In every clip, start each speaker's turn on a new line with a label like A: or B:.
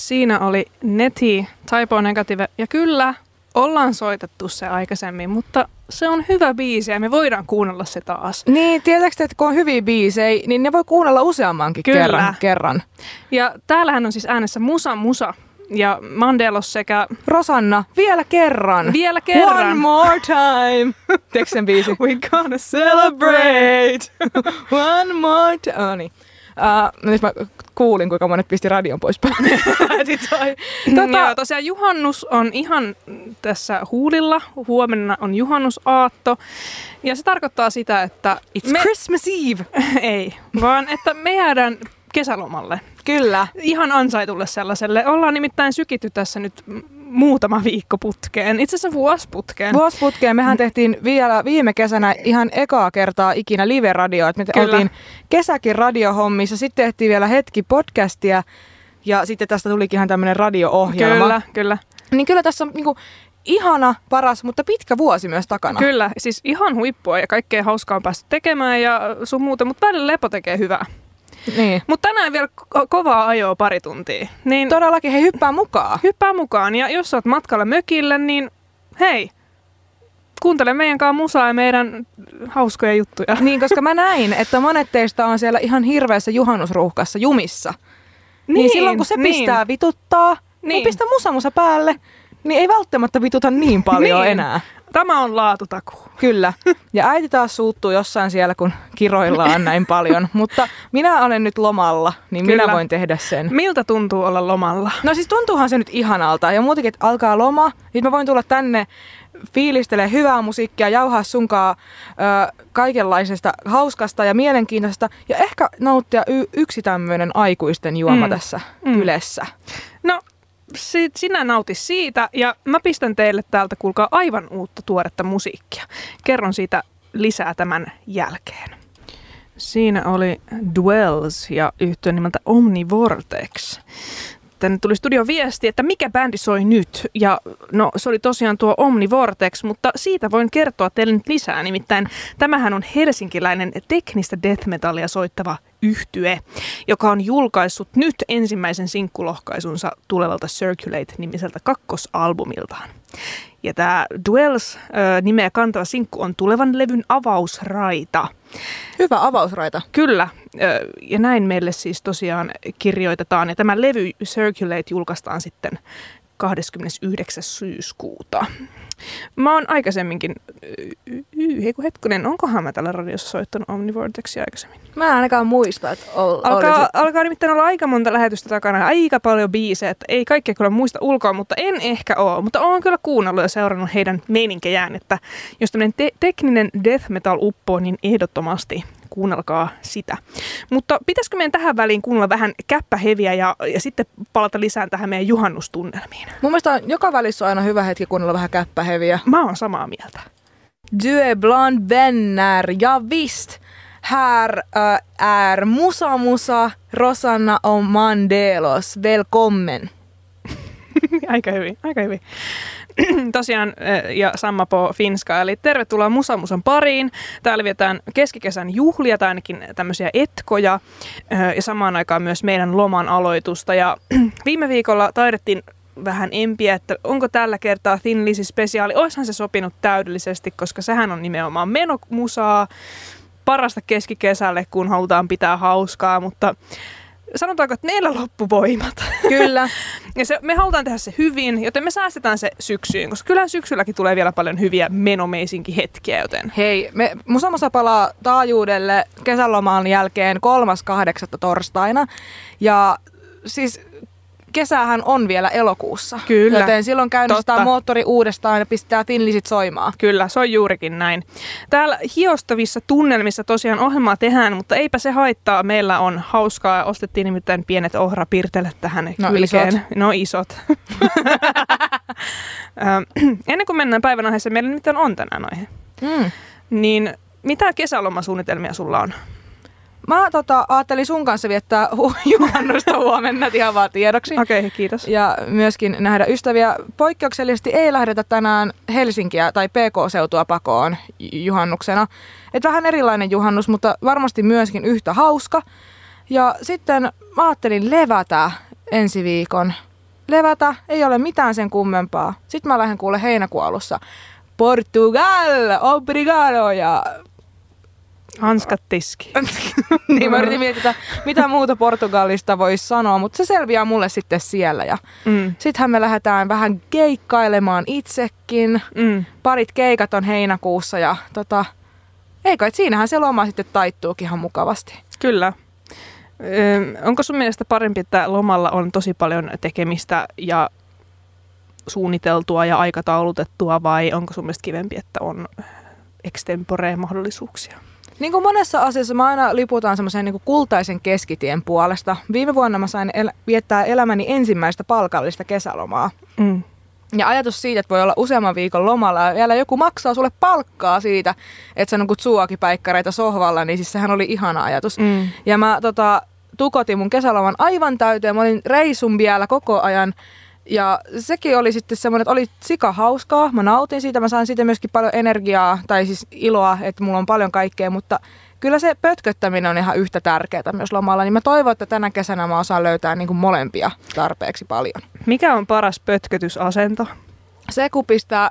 A: Siinä oli Neti, Typo Negative ja kyllä ollaan soitettu se aikaisemmin, mutta se on hyvä biisi ja me voidaan kuunnella se taas.
B: Niin, tiedätkö, että kun on hyviä biisejä, niin ne voi kuunnella useammankin
A: Kyllä.
B: kerran. kerran.
A: Ja täällähän on siis äänessä Musa Musa ja Mandelos sekä
B: Rosanna, vielä kerran.
A: vielä kerran.
B: One more time. Tiedätkö sen biisi?
A: We gonna celebrate.
B: One more time. Oh, niin. Uh, nyt mä kuulin, kuinka monet pisti radion pois päältä.
A: tota...
B: Tota-
A: Joo, tosiaan juhannus on ihan tässä huulilla. Huomenna on juhannusaatto. Ja se tarkoittaa sitä, että...
B: It's
A: me...
B: Christmas Eve.
A: Ei, vaan että me jäädään kesälomalle.
B: Kyllä.
A: Ihan ansaitulle sellaiselle. Ollaan nimittäin sykitty tässä nyt muutama viikko putkeen. Itse asiassa vuosi putkeen.
B: Vuosiputkeen mehän tehtiin vielä viime kesänä ihan ekaa kertaa ikinä live-radio. Että me
A: Kyllä.
B: oltiin kesäkin radiohommissa, sitten tehtiin vielä hetki podcastia ja sitten tästä tulikin ihan tämmöinen radio-ohjelma.
A: Kyllä, kyllä.
B: Niin kyllä tässä on niinku ihana, paras, mutta pitkä vuosi myös takana.
A: Kyllä, siis ihan huippua ja kaikkea hauskaa on päästy tekemään ja sun muuta, mutta välillä lepo tekee hyvää.
B: Niin.
A: Mutta tänään vielä ko- kovaa ajoa pari tuntia. Niin
B: Todellakin he hyppää mukaan.
A: hyppää mukaan ja jos oot matkalla mökille, niin hei, kuuntele meidän kanssa musaa ja meidän hauskoja juttuja.
B: Niin, koska mä näin, että monet teistä on siellä ihan hirveässä juhannusruuhkassa jumissa. Niin, niin silloin kun se pistää vituttaa, niin. niin
A: Niin.
B: pistä musamusa päälle, niin ei välttämättä vituta niin paljon
A: Niin.
B: enää.
A: Tämä on laatutakuu.
B: Kyllä. Ja äiti taas suuttuu jossain siellä, kun kiroillaan näin paljon. Mutta minä olen nyt lomalla, niin Kyllä. minä voin tehdä sen.
A: Miltä tuntuu olla lomalla?
B: No siis tuntuuhan se nyt ihanalta. Ja muutenkin, että alkaa loma. Nyt mä voin tulla tänne fiilistele hyvää musiikkia, jauhaa sunkaa ö, kaikenlaisesta hauskasta ja mielenkiintoista. Ja ehkä nauttia y- yksi tämmöinen aikuisten juoma
A: Mm.
B: tässä
A: Mm.
B: kylässä.
A: No, si- sinä nauti siitä ja mä pistän teille täältä, kuulkaa, aivan uutta tuoretta musiikkia. Kerron siitä lisää tämän jälkeen. Siinä oli Dwells ja yhtiön nimeltä Omnivortex. Tänne tuli studio viesti, että mikä bändi soi nyt. Ja no se oli tosiaan tuo Omnivortex, mutta siitä voin kertoa teille nyt lisää. Nimittäin tämähän on helsinkiläinen teknistä death metallia soittava yhtye, joka on julkaissut nyt ensimmäisen sinkkulohkaisunsa tulevalta Circulate-nimiseltä kakkosalbumiltaan. Ja tämä Duels ö, nimeä kantava sinkku on tulevan levyn avausraita.
B: Hyvä avausraita.
A: Kyllä, ja näin meille siis tosiaan kirjoitetaan. Ja tämä levy Circulate julkaistaan sitten 29. syyskuuta. Mä oon aikaisemminkin, hei kun hetkonen, onkohan mä tällä radiossa soittanut Omnivortexia aikaisemmin?
B: Mä en ainakaan muista, että ol,
A: Alkaa,
B: olisi.
A: alkaa nimittäin olla aika monta lähetystä takana, aika paljon biisejä, että ei kaikkea kyllä muista ulkoa, mutta en ehkä oo. Mutta oon kyllä kuunnellut ja seurannut heidän meininkejään, että jos tämmöinen te- tekninen death metal uppoo, niin ehdottomasti kuunnelkaa sitä. Mutta pitäisikö meidän tähän väliin kuunnella vähän käppäheviä ja, ja sitten palata lisään tähän meidän juhannustunnelmiin?
B: Mun mielestä on, joka välissä on aina hyvä hetki kuunnella vähän käppäheviä.
A: Mä oon samaa mieltä.
B: Du är bland vänner, ja visst. Här äh, är Musa Musa, Rosanna och Mandelos. Välkommen.
A: aika hyvin, aika hyvin. Tosiaan ja Samma po Finska, eli tervetuloa Musamusan pariin. Täällä vietään keskikesän juhlia tai ainakin tämmöisiä etkoja ja samaan aikaan myös meidän loman aloitusta. Ja viime viikolla taidettiin vähän empiä, että onko tällä kertaa Thin Lizzy spesiaali. Oishan se sopinut täydellisesti, koska sehän on nimenomaan menomusaa parasta keskikesälle, kun halutaan pitää hauskaa, mutta sanotaanko, että meillä loppu voimat.
B: Kyllä.
A: Ja se, me halutaan tehdä se hyvin, joten me säästetään se syksyyn, koska kyllä syksylläkin tulee vielä paljon hyviä menomeisinkin hetkiä, joten
B: Hei, me Musa Musa palaa taajuudelle kesäloman jälkeen 3.8. torstaina. Ja siis kesähän on vielä elokuussa.
A: Kyllä.
B: Joten silloin käynnistetään
A: Totta.
B: moottori uudestaan ja pistää Finlisit soimaan.
A: kyllä, se on juurikin näin. Täällä hiostavissa tunnelmissa tosiaan ohjelmaa tehdään, mutta eipä se haittaa. Meillä on hauskaa. Ostettiin nimittäin pienet ohrapirtelet tähän
B: No,
A: kylkeen.
B: isot.
A: No isot. Ennen kuin mennään päivän aiheeseen, meillä nimittäin on tänään aihe.
B: Mm.
A: Niin mitä kesälomasuunnitelmia sulla on?
B: Mä tota, ajattelin sun kanssa viettää hu- juhannusta huomenna ihan vaan tiedoksi.
A: Okei, okay, kiitos.
B: Ja myöskin nähdä ystäviä. Poikkeuksellisesti ei lähdetä tänään Helsinkiä tai PK-seutua pakoon juhannuksena. Et vähän erilainen juhannus, mutta varmasti myöskin yhtä hauska. Ja sitten mä ajattelin levätä ensi viikon. levätä, ei ole mitään sen kummempaa. Sitten mä lähden kuule heinäkuolussa. Portugal, obrigado ja
A: Hanskat tiski.
B: niin mä yritin miettiä, mitä muuta Portugalista voisi sanoa, mutta se selviää mulle sitten siellä. Ja
A: Mm.
B: sittenhän me lähdetään vähän keikkailemaan itsekin.
A: Mm.
B: Parit keikat on heinäkuussa ja tota, ei kai, siinähän se loma sitten taittuukin ihan mukavasti.
A: Kyllä. Ö, onko sun mielestä parempi, että lomalla on tosi paljon tekemistä ja suunniteltua ja aikataulutettua vai onko sun mielestä kivempi, että on extempore mahdollisuuksia?
B: Niin kuin monessa asiassa mä aina liputaan semmoisen niin kultaisen keskitien puolesta. Viime vuonna mä sain el- viettää elämäni ensimmäistä palkallista kesälomaa.
A: Mm.
B: Ja ajatus siitä, että voi olla useamman viikon lomalla ja vielä joku maksaa sulle palkkaa siitä, että sä nukut suokipäikkäreitä sohvalla, niin siis sehän oli ihana ajatus.
A: Mm.
B: Ja mä tota, tukotin mun kesäloman aivan täyteen. Mä olin reisun vielä koko ajan. Ja sekin oli sitten semmoinen, että oli sika hauskaa. Mä nautin siitä. Mä sain siitä myöskin paljon energiaa tai siis iloa, että mulla on paljon kaikkea. Mutta kyllä se pötköttäminen on ihan yhtä tärkeää myös lomalla. Niin mä toivon, että tänä kesänä mä osaan löytää niin kuin molempia tarpeeksi paljon.
A: Mikä on paras pötkötysasento?
B: Se kun pistää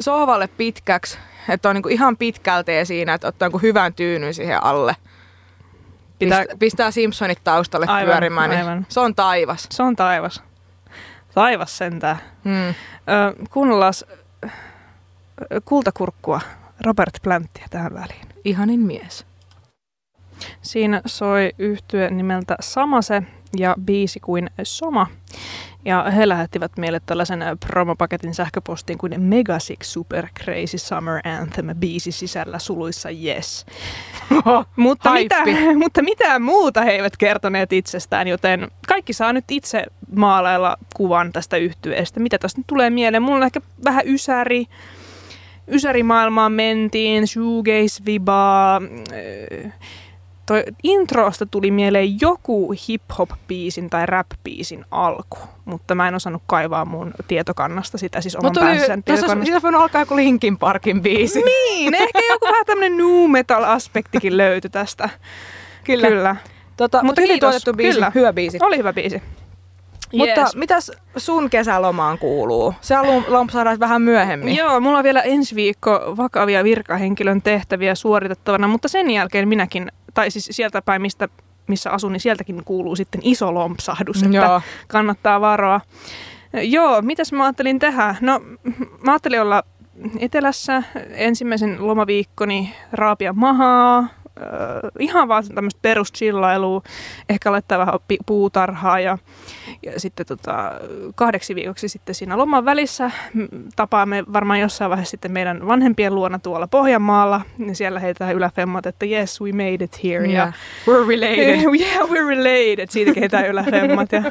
B: sohvalle pitkäksi, että on niin kuin ihan pitkälteen siinä, että ottaa niin hyvän tyynyn siihen alle. Pistää, pistää Simpsonit taustalle
A: Aivan,
B: pyörimään, niin
A: aivan.
B: se on taivas.
A: Se on taivas. Taivas sentään.
B: Hmm.
A: Ö, kuunnellaan kultakurkkua Robert Planttia tähän väliin.
B: Ihanin mies.
A: Siinä soi yhtye nimeltä Samase ja biisi kuin Soma. Ja he lähettivät meille tällaisen ö, promopaketin sähköpostiin kuin Mega Six Super Crazy Summer Anthem biisi sisällä suluissa Yes. mutta, mitä, mutta mitään muuta he eivät kertoneet itsestään, joten kaikki saa nyt itse maalailla kuvan tästä yhtyeestä. Mitä tästä nyt tulee mieleen? Mulla on ehkä vähän ysäri, ysärimaailmaan mentiin, shoegaze-vibaa. ö, Toi introsta tuli mieleen joku hip-hop-biisin tai rap-biisin alku, mutta mä en osannut kaivaa mun tietokannasta sitä, siis oman
B: Mutta tuli,
A: päänsän
B: tässä olisi
A: tietokannasta.
B: siitä voinut alkaa joku Linkin Parkin biisi.
A: Niin, ehkä joku vähän tämmönen nu metal-aspektikin löytyi tästä.
B: Kyllä.
A: Kyllä.
B: Tota,
A: Mutta
B: mutta hyvin tuotettu biisi,
A: kyllä.
B: hyvä biisi.
A: Oli hyvä biisi.
B: Mutta
A: Jees.
B: mitäs sun kesälomaan kuuluu? Se haluan lompsahdaa vähän myöhemmin.
A: Joo, mulla on vielä ensi viikko vakavia virkahenkilön tehtäviä suoritettavana, mutta sen jälkeen minäkin, tai siis sieltä päin, mistä, missä asun, niin sieltäkin kuuluu sitten iso lompsahdus, että
B: Joo.
A: kannattaa varoa. Joo, mitäs mä ajattelin tehdä? No, mä ajattelin olla etelässä ensimmäisen lomaviikkoni raapia mahaa, Öö, ihan vaan tämmöistä peruschillailua, ehkä laittaa vähän puutarhaa ja, ja sitten tota, kahdeksi viikoksi sitten siinä loman välissä mm, tapaamme varmaan jossain vaiheessa sitten meidän vanhempien luona tuolla Pohjanmaalla, niin siellä heitetään yläfemmat, että yes, we made it here. Ja,
B: We're related.
A: yeah, we're related. Siitä kehitään yläfemmat. Ja,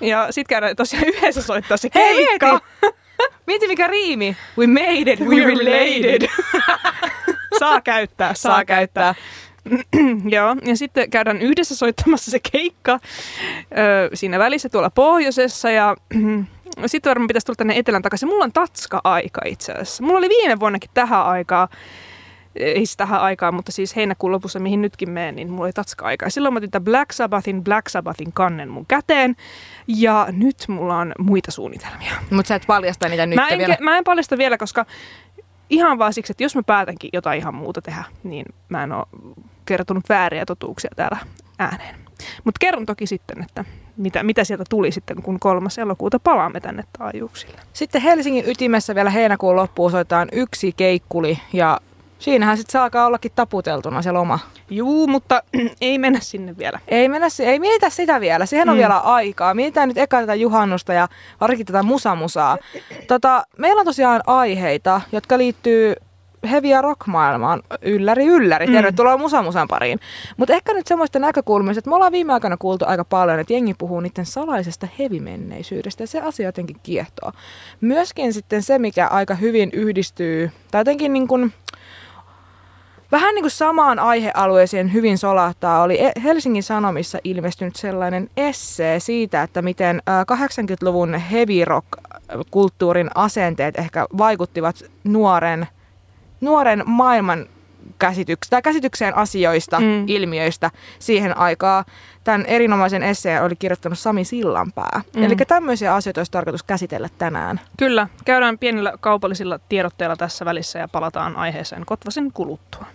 A: ja sitten käydään tosiaan yhdessä soittaa se
B: Hei,
A: keikka.
B: mieti! Mieti mikä riimi. We made it, we
A: We're
B: related.
A: saa käyttää, saa,
B: Saa käyttää.
A: Joo, ja sitten käydään yhdessä soittamassa se keikka ö, siinä välissä tuolla pohjoisessa ja sitten varmaan pitäisi tulla tänne etelän takaisin. Mulla on tatska-aika itse asiassa. Mulla oli viime vuonnakin tähän aikaan, ei siis tähän aikaan, mutta siis heinäkuun lopussa, mihin nytkin menen, niin mulla oli tatska-aika. Ja silloin mä otin tämän Black Sabbathin, Black Sabbathin kannen mun käteen ja nyt mulla on muita suunnitelmia.
B: Mutta sä et paljasta niitä nyt
A: Mä en,
B: vielä.
A: mä en paljasta vielä, koska ihan vaan siksi, että jos mä päätänkin jotain ihan muuta tehdä, niin mä en ole kertonut vääriä totuuksia täällä ääneen. Mutta kerron toki sitten, että mitä, mitä sieltä tuli sitten, kun kolmas elokuuta palaamme tänne taajuuksille.
B: Sitten Helsingin ytimessä vielä heinäkuun loppuun soitetaan yksi keikkuli ja siinähän sitten se alkaa ollakin taputeltuna se loma.
A: Juu, mutta ei mennä sinne vielä.
B: Ei mennä, ei mietitä sitä vielä, siihen on
A: Mm.
B: vielä aikaa. Mietitään nyt eka tätä juhannusta ja varsinkin tätä musamusaa. Tota, meillä on tosiaan aiheita, jotka liittyy heavy- ja rock-maailmaan. Ylläri, ylläri.
A: Mm.
B: Tervetuloa musamusan pariin. Mutta ehkä nyt semmoista näkökulmista, että me ollaan viime aikoina kuultu aika paljon, että jengi puhuu niiden salaisesta heavy-menneisyydestä ja se asia jotenkin kiehtoo. Myöskin sitten se, mikä aika hyvin yhdistyy, tai jotenkin niin kuin, Vähän niin kuin samaan aihealueeseen hyvin solahtaa oli E- Helsingin Sanomissa ilmestynyt sellainen essee siitä, että miten ää, 80-luvun heavy rock-kulttuurin asenteet ehkä vaikuttivat nuoren, nuoren maailman käsityks- tai käsitykseen asioista,
A: Mm.
B: ilmiöistä siihen aikaan. Tämän erinomaisen esseen oli kirjoittanut Sami Sillanpää.
A: Mm.
B: Eli tämmöisiä asioita olisi tarkoitus käsitellä tänään.
A: Kyllä, käydään pienillä kaupallisilla tiedotteilla tässä välissä ja palataan aiheeseen Kotvasin kuluttua.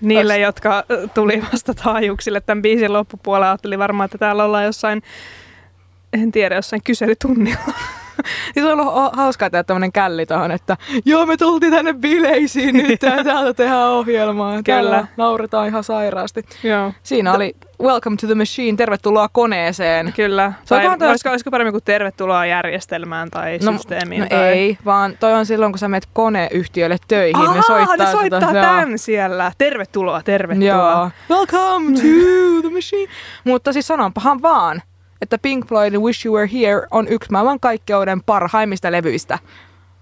A: Niille,
B: Tos-
A: jotka tuli vasta taajuuksille tämän biisin loppupuolella, ajatteli varmaan, että täällä ollaan jossain, en tiedä, jossain kyselytunnilla.
B: Siis on ollut ha- hauskaa tehdä tämmöinen källi tuohon, että joo me tultiin tänne bileisiin nyt ja täältä tehdään ohjelmaa.
A: Kyllä.
B: Nauretaan ihan sairaasti.
A: Joo.
B: Siinä oli Welcome to the Machine, tervetuloa koneeseen.
A: Kyllä.
B: Se on
A: Tai
B: tällaista-
A: olisiko, olisiko paremmin kuin tervetuloa järjestelmään tai
B: No,
A: systeemiin?
B: no
A: tai...
B: ei, vaan toi on silloin, kun sä menet koneyhtiölle töihin.
A: Aa,
B: ne soittaa,
A: ne soittaa
B: tota, joo.
A: tämän siellä. Tervetuloa, tervetuloa.
B: Joo. Welcome to the machine. Mutta siis sanonpahan vaan, että Pink Floydin Wish You Were Here on yksi maailman kaikkeuden parhaimmista levyistä.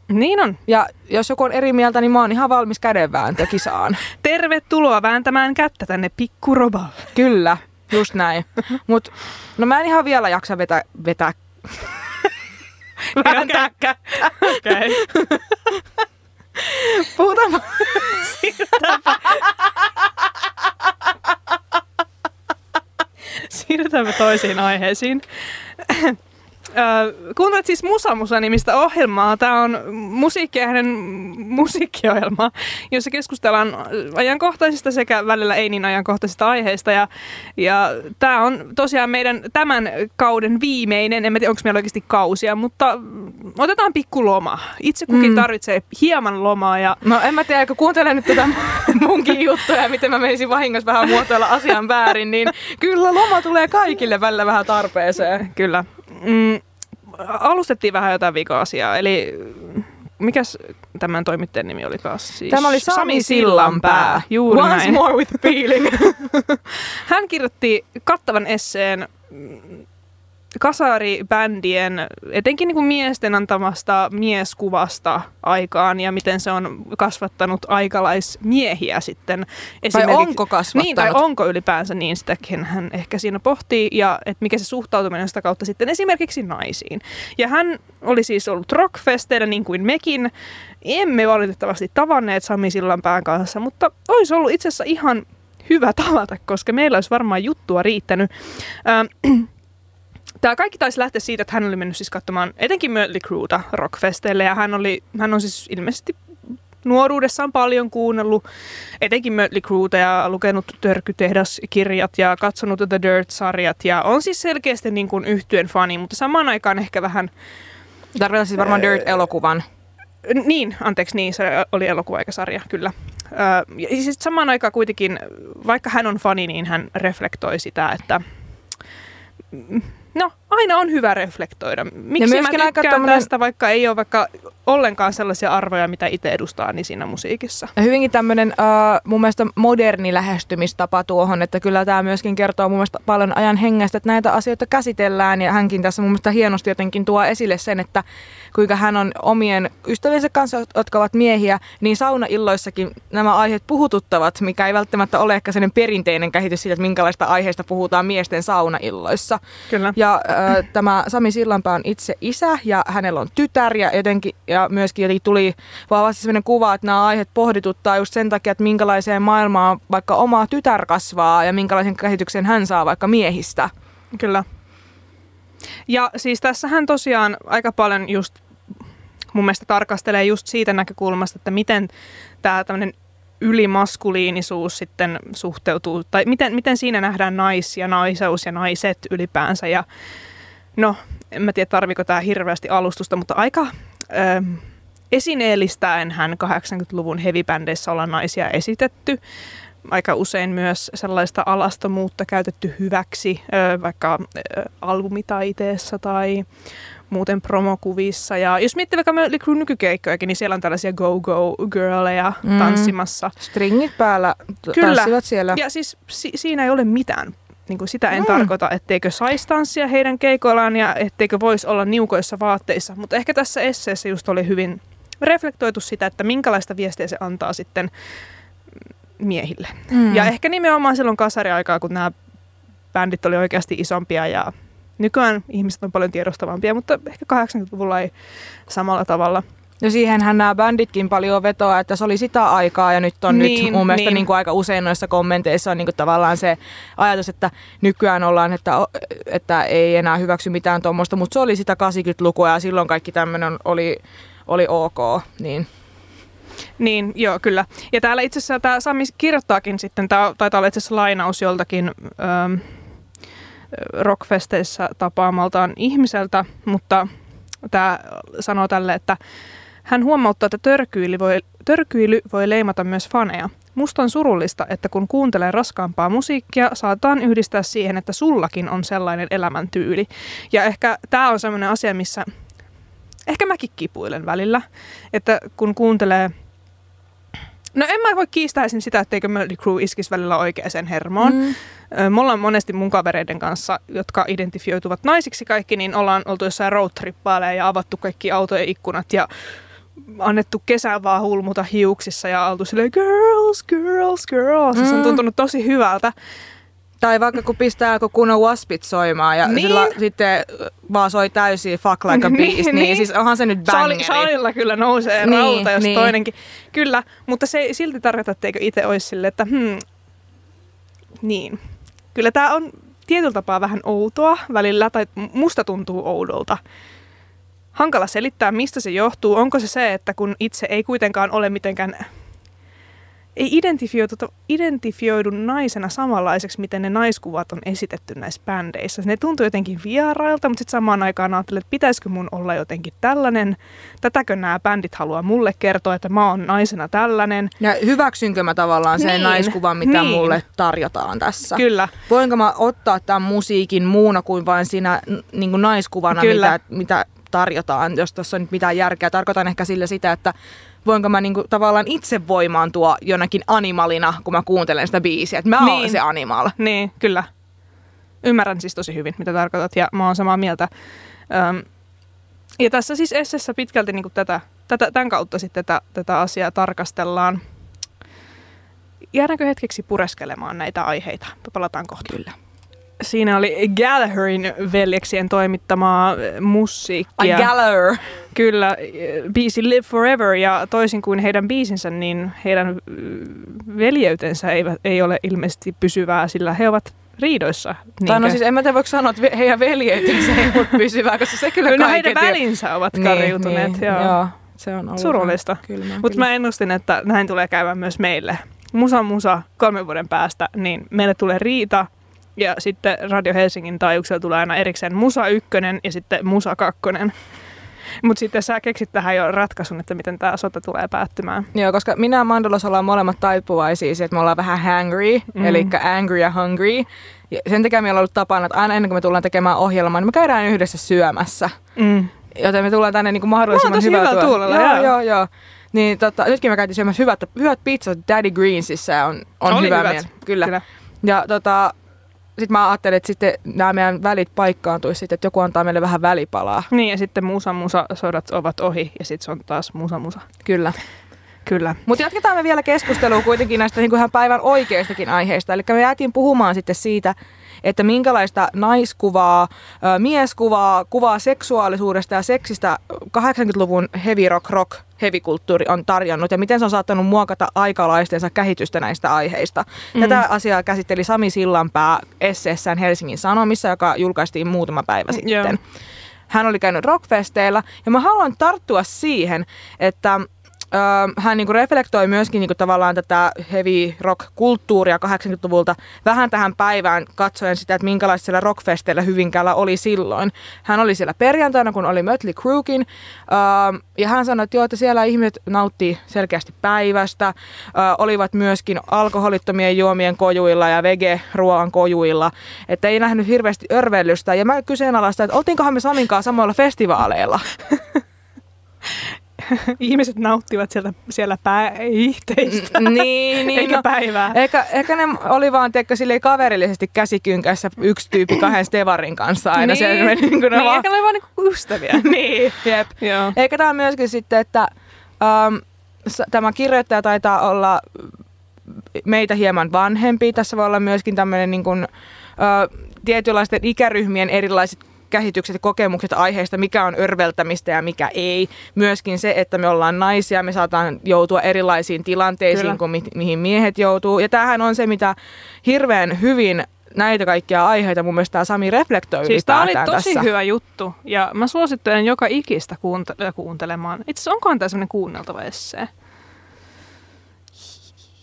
A: Niin on.
B: Ja jos joku on eri mieltä, niin mä oon ihan valmis kädenvääntökisaan.
A: Tervetuloa vääntämään kättä tänne pikkuroballe.
B: Kyllä, just näin. Mut no mä en ihan vielä jaksa vetää, vetää vääntää kättä.
A: Okei.
B: Puhutaan
A: Siirrytäänpä toisiin aiheisiin. Ö, Kuuntelet siis Musa Musa-nimistä ohjelmaa. Tämä on musiikki musiikkiohjelma, jossa keskustellaan ajankohtaisista sekä välillä ei niin ajankohtaisista aiheista. Ja, ja tämä on tosiaan meidän tämän kauden viimeinen, en tiedä onko meillä oikeasti kausia, mutta otetaan pikku loma. Itse kukin
B: Mm.
A: tarvitsee hieman lomaa ja
B: No en mä tiedä, kun kuuntelen nyt tätä munkin juttuja ja miten mä menisin vahingossa vähän muotoilla asian väärin, niin kyllä loma tulee kaikille välillä vähän tarpeeseen.
A: Kyllä. Mm, alustettiin vähän jotain vika-asiaa, eli mikäs tämän toimittajan nimi oli taas? Siis
B: Tämä oli Sami Sillanpää.
A: Juuri
B: Once
A: näin.
B: more with feeling.
A: Hän kirjoitti kattavan esseen kasaribändien, etenkin niin kuin miesten antamasta mieskuvasta aikaan ja miten se on kasvattanut aikalaismiehiä sitten.
B: Tai onko kasvattanut?
A: Niin, tai onko ylipäänsä niin, sitäkin hän ehkä siinä pohtii, ja että mikä se suhtautuminen sitä kautta sitten esimerkiksi naisiin. Ja hän oli siis ollut rockfesteillä niin kuin mekin. Emme valitettavasti tavanneet Sami Sillanpään kanssa, mutta olisi ollut itse asiassa ihan hyvä tavata, koska meillä olisi varmaan juttua riittänyt. Ähm, Tämä kaikki taisi lähteä siitä, että hän oli mennyt siis katsomaan etenkin Mötley Crueta rockfesteille ja hän, oli, hän on siis ilmeisesti nuoruudessaan paljon kuunnellut etenkin Mötley Crueta ja lukenut Törkytehdas-kirjat ja katsonut The Dirt-sarjat ja on siis selkeästi niin kuin yhtyen fani, mutta samaan aikaan ehkä vähän,
B: Tarkoitan siis varmaan Dirt-elokuvan.
A: niin, anteeksi, niin se oli elokuvaikasarja, kyllä. Öö, ja siis samaan aikaan kuitenkin, vaikka hän on fani, niin hän reflektoi sitä, että mm, no, aina on hyvä reflektoida. Miksi mä tykkään
B: tommonen-
A: tästä, vaikka ei ole vaikka ollenkaan sellaisia arvoja, mitä itse edustaa, niin siinä musiikissa.
B: Ja hyvinkin tämmöinen uh, mun mielestä moderni lähestymistapa tuohon, että kyllä tämä myöskin kertoo mun mielestä paljon ajan hengestä, että näitä asioita käsitellään ja hänkin tässä mun mielestä hienosti jotenkin tuo esille sen, että kuinka hän on omien ystäviensä kanssa, jotka ovat miehiä, niin saunailloissakin nämä aiheet puhututtavat, mikä ei välttämättä ole ehkä sellainen perinteinen käsitys siitä, että minkälaista aiheista puhutaan miesten saunailloissa.
A: Kyllä.
B: Ja äh, tämä Sami Sillanpää on itse isä ja hänellä on tytär ja, jotenkin, ja myöskin jotenkin tuli vahvasti sellainen kuva, että nämä aiheet pohdituttaa just sen takia, että minkälaiseen maailmaan vaikka oma tytär kasvaa ja minkälaisen käsityksen hän saa vaikka miehistä.
A: Kyllä. Ja siis tässähän tosiaan aika paljon just mun mielestä tarkastelee just siitä näkökulmasta, että miten tämä tämmöinen ylimaskuliinisuus sitten suhteutuu, tai miten, miten siinä nähdään nais ja naiseus ja naiset ylipäänsä. Ja no, en mä tiedä tarviko tämä hirveästi alustusta, mutta aika ö, esineellistäen hän 80-luvun heavy-bändeissä ollaan naisia esitetty. Aika usein myös sellaista alastomuutta käytetty hyväksi, ö, vaikka ö, albumitaiteessa tai muuten promokuvissa. Ja jos miettii vaikka Crue nykykeikkojakin, niin siellä on tällaisia go-go-girleja
B: Mm.
A: tanssimassa.
B: Stringit päällä t-
A: Kyllä.
B: tanssivat siellä.
A: Ja siis si- siinä ei ole mitään. Niin kuin sitä en
B: Mm.
A: tarkoita, etteikö saisi tanssia heidän keikoillaan ja etteikö voisi olla niukoissa vaatteissa. Mutta ehkä tässä esseessä just oli hyvin reflektoitu sitä, että minkälaista viestiä se antaa sitten miehille.
B: Mm.
A: Ja ehkä nimenomaan silloin kasariaikaa, kun nämä bändit oli oikeasti isompia ja nykyään ihmiset on paljon tiedostavampia, mutta ehkä 80-luvulla ei samalla tavalla.
B: Ja siihenhän nämä bänditkin paljon vetoa, että se oli sitä aikaa ja nyt on
A: Niin,
B: nyt mun mielestä
A: niin.
B: niin kuin aika usein noissa kommenteissa on niin kuin tavallaan se ajatus, että nykyään ollaan, että, että ei enää hyväksy mitään tuommoista, mutta se oli sitä 80-lukua ja silloin kaikki tämmöinen oli, oli ok. Niin.
A: Niin, joo, kyllä. Ja täällä itse asiassa tämä Sami kirjoittaakin sitten, tämä taitaa olla itse asiassa lainaus joltakin ähm, rockfesteissä tapaamaltaan ihmiseltä, mutta tämä sanoo tälle, että hän huomauttaa, että törkyily voi, törkyily voi leimata myös faneja. Musta on surullista, että kun kuuntelee raskaampaa musiikkia, saataan yhdistää siihen, että sullakin on sellainen elämäntyyli. Ja ehkä tämä on sellainen asia, missä ehkä mäkin kipuilen välillä, että kun kuuntelee No en mä voi kiistää esim. sitä, etteikö Mötley Crue iskisi välillä oikeaan hermoon. Mm. Me ollaan monesti mun kavereiden kanssa, jotka identifioituvat naisiksi kaikki, niin ollaan oltu jossain roadtrippaileja ja avattu kaikki autojen ikkunat ja annettu kesän vaan hulmuta hiuksissa ja oltu silleen girls, girls, girls. Mm. Se on tuntunut tosi hyvältä.
B: Tai vaikka kun pistää kun kunnon waspit soimaan ja
A: Niin.
B: sillä sitten vaan soi täysin fuck like a beast, niin,
A: niin.
B: siis onhan se nyt bangeri.
A: salilla kyllä nousee niin,
B: Niin,
A: rauta, jos niin. toinenkin. Kyllä, mutta se ei silti tarkoita, etteikö itse olisi silleen, että hmm, niin. Kyllä tämä on tietyllä tapaa vähän outoa välillä, tai musta tuntuu oudolta. Hankala selittää, mistä se johtuu. Onko se se, että kun itse ei kuitenkaan ole mitenkään ei identifioidu, identifioidu naisena samanlaiseksi, miten ne naiskuvat on esitetty näissä bändeissä. Ne tuntuu jotenkin vierailta, mutta sitten samaan aikaan ajattelin, että pitäisikö mun olla jotenkin tällainen. Tätäkö nämä bändit haluaa mulle kertoa, että mä oon naisena tällainen.
B: Ja hyväksynkö mä tavallaan sen
A: Niin,
B: naiskuvan, mitä
A: niin.
B: mulle tarjotaan tässä?
A: Kyllä,
B: Voinko mä ottaa tämän musiikin muuna kuin vain siinä n- niin kuin naiskuvana,
A: Kyllä.
B: mitä, mitä tarjotaan, jos tuossa on nyt mitään järkeä. Tarkoitan ehkä sillä sitä, että voinko mä niin kuin, tavallaan itse voimaantua jonakin animalina, kun mä kuuntelen sitä biisiä. Että mä niin. Oon se animal.
A: niin, kyllä. Ymmärrän siis tosi hyvin, mitä tarkoitat, ja mä oon samaa mieltä. Öm, ja tässä siis Essessä pitkälti niin tätä, tätä, tämän kautta sitten tätä, tätä asiaa tarkastellaan. Jäädäänkö hetkeksi pureskelemaan näitä aiheita? Palataan kohta.
B: Kyllä.
A: Siinä oli Gallagherin veljeksien toimittamaa eh, musiikkia.
B: A galler.
A: Kyllä, eh, biisi Live Forever ja toisin kuin heidän biisinsä, niin heidän mm, veljeytensä ei, ei ole ilmeisesti pysyvää, sillä he ovat riidoissa.
B: Tai no siis en mä tiedä, voiko sanoa, että heidän veljeytensä ei ole pysyvää, koska se kyllä
A: no heidän
B: jo-
A: välinsä ovat kariutuneet.
B: Niin,
A: joo.
B: joo. Se on ollut
A: Surullista. Mutta mä ennustin, että näin tulee käymään myös meille. Musa Musa kolmen vuoden päästä, niin meille tulee Riita ja sitten Radio Helsingin taajuuksella tulee aina erikseen Musa 1 ja sitten Musa 2. Mutta sitten sä keksit tähän jo ratkaisun, että miten tämä sota tulee päättymään.
B: Joo, koska minä ja Mandolos ollaan molemmat taipuvaisia, siihen, että me ollaan vähän hangry,
A: Mm.
B: eli angry ja hungry. Ja sen takia meillä on ollut tapana, että aina ennen kuin me tullaan tekemään ohjelmaa, niin me käydään yhdessä syömässä.
A: Mm.
B: Joten me tullaan tänne niin kuin mahdollisimman
A: tosi
B: hyvällä
A: hyvällä tuulella,
B: Joo,
A: joo.
B: joo, joo. Niin tota, nytkin me käytiin syömässä hyvät, hyvät pizzat Daddy Greensissä on, on
A: Oli
B: hyvä
A: hyvät,
B: mieli. Kyllä.
A: Kyllä.
B: Ja tota, sitten mä ajattelin, että sitten nämä meidän välit paikkaantuisi sitten, että joku antaa meille vähän välipalaa.
A: Niin, ja sitten Musa Musa sodat ovat ohi ja sitten se on taas Musa Musa.
B: Kyllä.
A: Kyllä.
B: Mutta jatketaan me vielä keskustelua kuitenkin näistä niin kuin ihan päivän oikeistakin aiheista. Eli me jäätiin puhumaan sitten siitä, että minkälaista naiskuvaa, mieskuvaa, kuvaa seksuaalisuudesta ja seksistä 80-luvun heavy rock rock hevikulttuuri on tarjonnut ja miten se on saattanut muokata aikalaistensa käsitystä näistä aiheista.
A: Mm.
B: Tätä asiaa käsitteli Sami Sillanpää esseessään Helsingin Sanomissa, joka julkaistiin muutama päivä sitten.
A: Joo.
B: Hän oli käynyt rockfesteillä ja mä haluan tarttua siihen, että Öö, hän niinku reflektoi myöskin niinku tavallaan tätä heavy rock-kulttuuria 80-luvulta vähän tähän päivään katsoen sitä, että minkälaista siellä rockfesteillä Hyvinkäällä oli silloin. Hän oli siellä perjantaina, kun oli Mötley Cruekin, öö, ja hän sanoi, että joo, että siellä ihmiset nauttii selkeästi päivästä, öö, olivat myöskin alkoholittomien juomien kojuilla ja vege-ruoan kojuilla, että ei nähnyt hirveästi örvellystä, ja mä kyseenalaistan, että oltiinkohan me Saminkaan samoilla festivaaleilla?
A: Ihmiset nauttivat sieltä, siellä päihteistä.
B: niin, niin.
A: Eikä päivää.
B: Ehkä, ehkä ne oli vaan silleen kaverillisesti käsikynkässä yksi tyyppi kahden stevarin kanssa aina.
A: niin,
B: Siellä, niin, kuin ne
A: niin
B: vaan,
A: eikä ne vaan niinku ystäviä.
B: niin, jep.
A: Joo.
B: Eikä tämä myöskin sitten, että um, tämä kirjoittaja taitaa olla meitä hieman vanhempi. Tässä voi olla myöskin tämmöinen niin kuin, uh, tietynlaisten ikäryhmien erilaiset käsitykset ja kokemukset aiheista, mikä on örveltämistä ja mikä ei. Myöskin se, että me ollaan naisia, me saataan joutua erilaisiin tilanteisiin Kyllä. kuin mi- mihin miehet joutuu. Ja tämähän on se, mitä hirveän hyvin näitä kaikkia aiheita mun mielestä tämä Sami reflektoi
A: Siis tämä oli tosi
B: tässä.
A: hyvä juttu ja mä suosittelen joka ikistä kuunte- kuuntelemaan. Itse asiassa onkohan tämä semmoinen kuunneltava essee?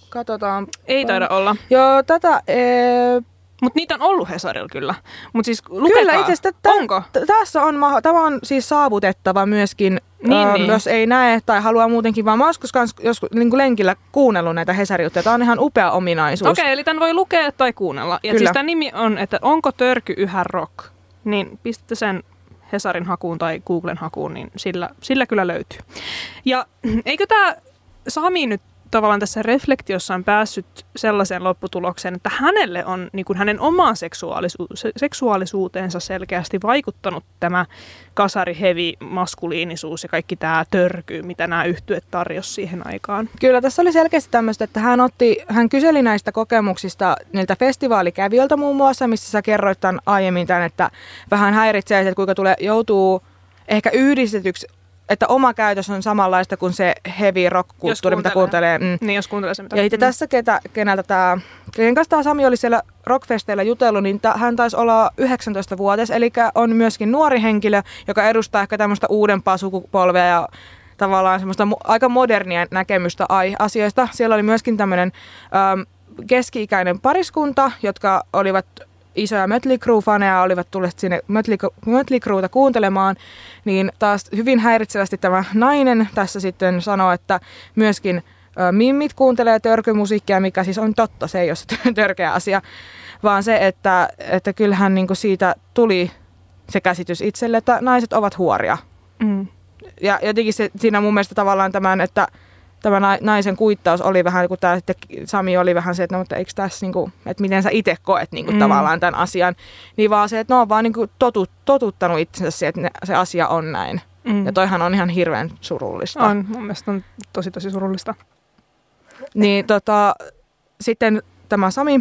B: Katsotaan.
A: Ei taida olla.
B: Joo, tätä... Ee,
A: Mutta niitä on ollut Hesarilla kyllä. Mutta siis lukekaa.
B: Kyllä, itse asiassa tä-
A: Onko?
B: tässä on, maho- tämä on siis saavutettava myöskin,
A: Niin,
B: ö,
A: niin.
B: jos ei näe tai haluaa muutenkin, vaan mä oon joskus, kans, joskus niin kuin lenkillä kuunnellut näitä Hesari-juttuja. Tämä on ihan upea ominaisuus.
A: Okei, eli tämän voi lukea tai kuunnella. Ja
B: Kyllä.
A: siis tämä nimi on, että onko törky yhä rock? Niin pistätte sen Hesarin hakuun tai Googlen hakuun, niin sillä, sillä kyllä löytyy. Ja eikö tämä Sami nyt tavallaan tässä reflektiossa on päässyt sellaiseen lopputulokseen, että hänelle on niin kuin hänen omaan seksuaalisuu- se- seksuaalisuuteensa selkeästi vaikuttanut tämä kasari, hevi, maskuliinisuus ja kaikki tämä törky, mitä nämä yhtyöt tarjosi siihen aikaan.
B: Kyllä, tässä oli selkeästi tämmöistä, että hän, otti, hän kyseli näistä kokemuksista niiltä festivaalikävijöiltä muun muassa, missä sä kerroit tämän aiemmin tämän, että vähän häiritsee, että kuinka tulee, joutuu ehkä yhdistetyksi, että oma käytös on samanlaista kuin se heavy rock-kulttuuri, mitä kuuntelee. Mm.
A: Niin, jos kuuntelee se, mitä...
B: Ja itse tässä, ketä, keneltä tämä, kenen kanssa tämä Sami oli siellä rockfesteillä jutellut, niin ta, hän taisi olla 19-vuotias, eli on myöskin nuori henkilö, joka edustaa ehkä tämmöistä uudempaa sukupolvea ja tavallaan semmoista mo- aika modernia näkemystä ai- asioista. Siellä oli myöskin tämmöinen ähm, keski-ikäinen pariskunta, jotka olivat isoja Mötley Crue-faneja, olivat tulleet sinne Mötley, Mötley Crueta kuuntelemaan, niin taas hyvin häiritsevästi tämä nainen tässä sitten sanoi, että myöskin mimmit kuuntelee törkymusiikkia, mikä siis on totta, se ei ole se törkeä asia, vaan se, että, että kyllähän niin siitä tuli se käsitys itselle, että naiset ovat huoria.
A: Mm.
B: Ja jotenkin se, siinä mun mielestä tavallaan tämän, että tämä na- naisen kuittaus oli vähän, kun tämä sitten Sami oli vähän se, että no, mutta eikö tässä, niin kuin, että miten sä itse koet niin kuin, Mm. tavallaan tämän asian, niin vaan se, että ne on vaan niin kuin totut, totuttanut itsensä siihen, että ne, se asia on näin.
A: Mm.
B: Ja toihan on ihan hirveän surullista.
A: On, mun mielestä on tosi tosi surullista.
B: Niin tota, sitten tämä Sami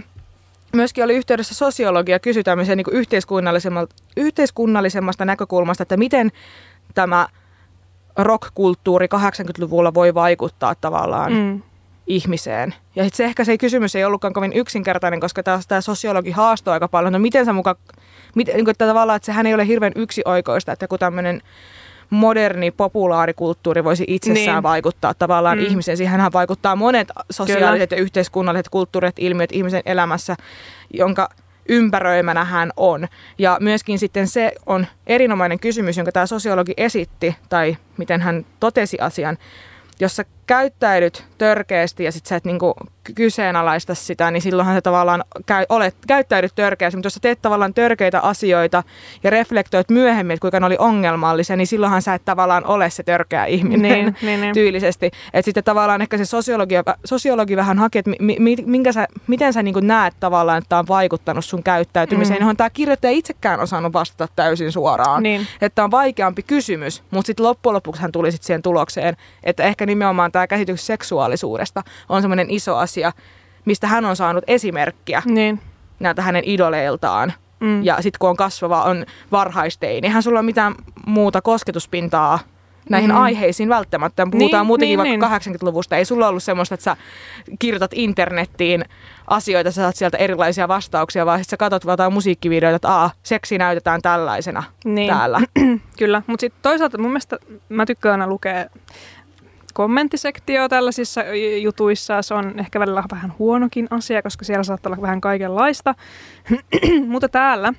B: myöskin oli yhteydessä sosiologia kysyi tämmöisen niin yhteiskunnallisemmasta, yhteiskunnallisemmasta näkökulmasta, että miten tämä rock-kulttuuri 80-luvulla voi vaikuttaa tavallaan mm. Ihmiseen. Ja sit se ehkä se kysymys ei ollutkaan kovin yksinkertainen, koska taas tämä sosiologi haastoi aika paljon, no miten sä muka, miten, niin kuin, että tavallaan, että sehän ei ole hirveän yksioikoista, että joku tämmöinen moderni populaarikulttuuri voisi itsessään
A: Niin.
B: vaikuttaa tavallaan
A: Mm.
B: ihmiseen. Siihenhän vaikuttaa monet sosiaaliset ja yhteiskunnalliset kulttuurit, ilmiöt ihmisen elämässä, jonka ympäröimänä hän on. Ja myöskin sitten se on erinomainen kysymys, jonka tämä sosiologi esitti, tai miten hän totesi asian, jos sä käyttäydyt törkeästi ja sit sä et niinku kyseenalaista sitä, niin silloinhan sä tavallaan käy, olet, käyttäydyt törkeästi, mutta jos sä teet tavallaan törkeitä asioita ja reflektoit myöhemmin, että kuinka ne oli ongelmallisia, niin silloinhan sä et tavallaan ole se törkeä ihminen
A: Niin, niin, niin.
B: tyylisesti. Että sitten tavallaan ehkä se sosiologi, sosiologi vähän hakee, että mi, mi, minkä sä, miten sä niin näet tavallaan, että tämä on vaikuttanut sun käyttäytymiseen,
A: Mm.
B: johon tämä kirjoittaja itsekään osannut vastata täysin suoraan.
A: Niin.
B: Että on vaikeampi kysymys, mutta sitten loppujen lopuksi hän tuli sitten siihen tulokseen, että ehkä nimenomaan tämä käsitys seksuaalisuudesta on semmoinen iso asia, mistä hän on saanut esimerkkiä
A: Niin.
B: näiltä hänen idoleiltaan.
A: Mm.
B: Ja sitten kun on kasvava, on varhaisteini, eihän sulla ole mitään muuta kosketuspintaa näihin
A: Mm.
B: aiheisiin välttämättä. Puhutaan
A: Niin,
B: muutenkin
A: niin,
B: vaikka 80-luvusta. Ei sulla ollut semmoista, että sä kirjoitat internettiin asioita, sä saat sieltä erilaisia vastauksia, vaan sit sä katsot jotain musiikkivideoita, että Aa, seksi näytetään tällaisena
A: Niin.
B: täällä.
A: Kyllä, mutta sitten toisaalta mun mielestä mä tykkään aina lukea kommenttisektio tällaisissa jutuissa. Se on ehkä välillä vähän huonokin asia, koska siellä saattaa olla vähän kaikenlaista. mutta täällä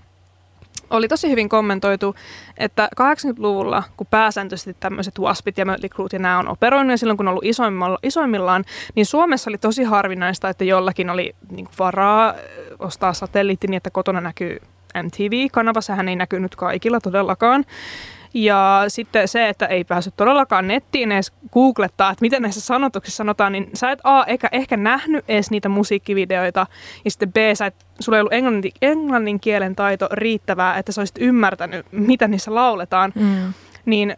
A: oli tosi hyvin kommentoitu, että 80-luvulla, kun pääsääntöisesti tämmöiset waspit ja Mötley Crue ja nämä on operoinut ja silloin kun on ollut isoimmilla, isoimmillaan, niin Suomessa oli tosi harvinaista, että jollakin oli niin kuin varaa ostaa satelliitti niin, että kotona näkyy MTV-kanava. Sehän ei näkynyt kaikilla todellakaan. Ja sitten se, että ei päässyt todellakaan nettiin edes googlettaa, että miten näissä sanotuksissa sanotaan, niin sä et A, ehkä, ehkä nähnyt edes niitä musiikkivideoita, ja sitten B, sä et, sulla ei ollut englannin, englannin kielen taito riittävää, että sä olisit ymmärtänyt, mitä niissä lauletaan,
B: Mm.
A: niin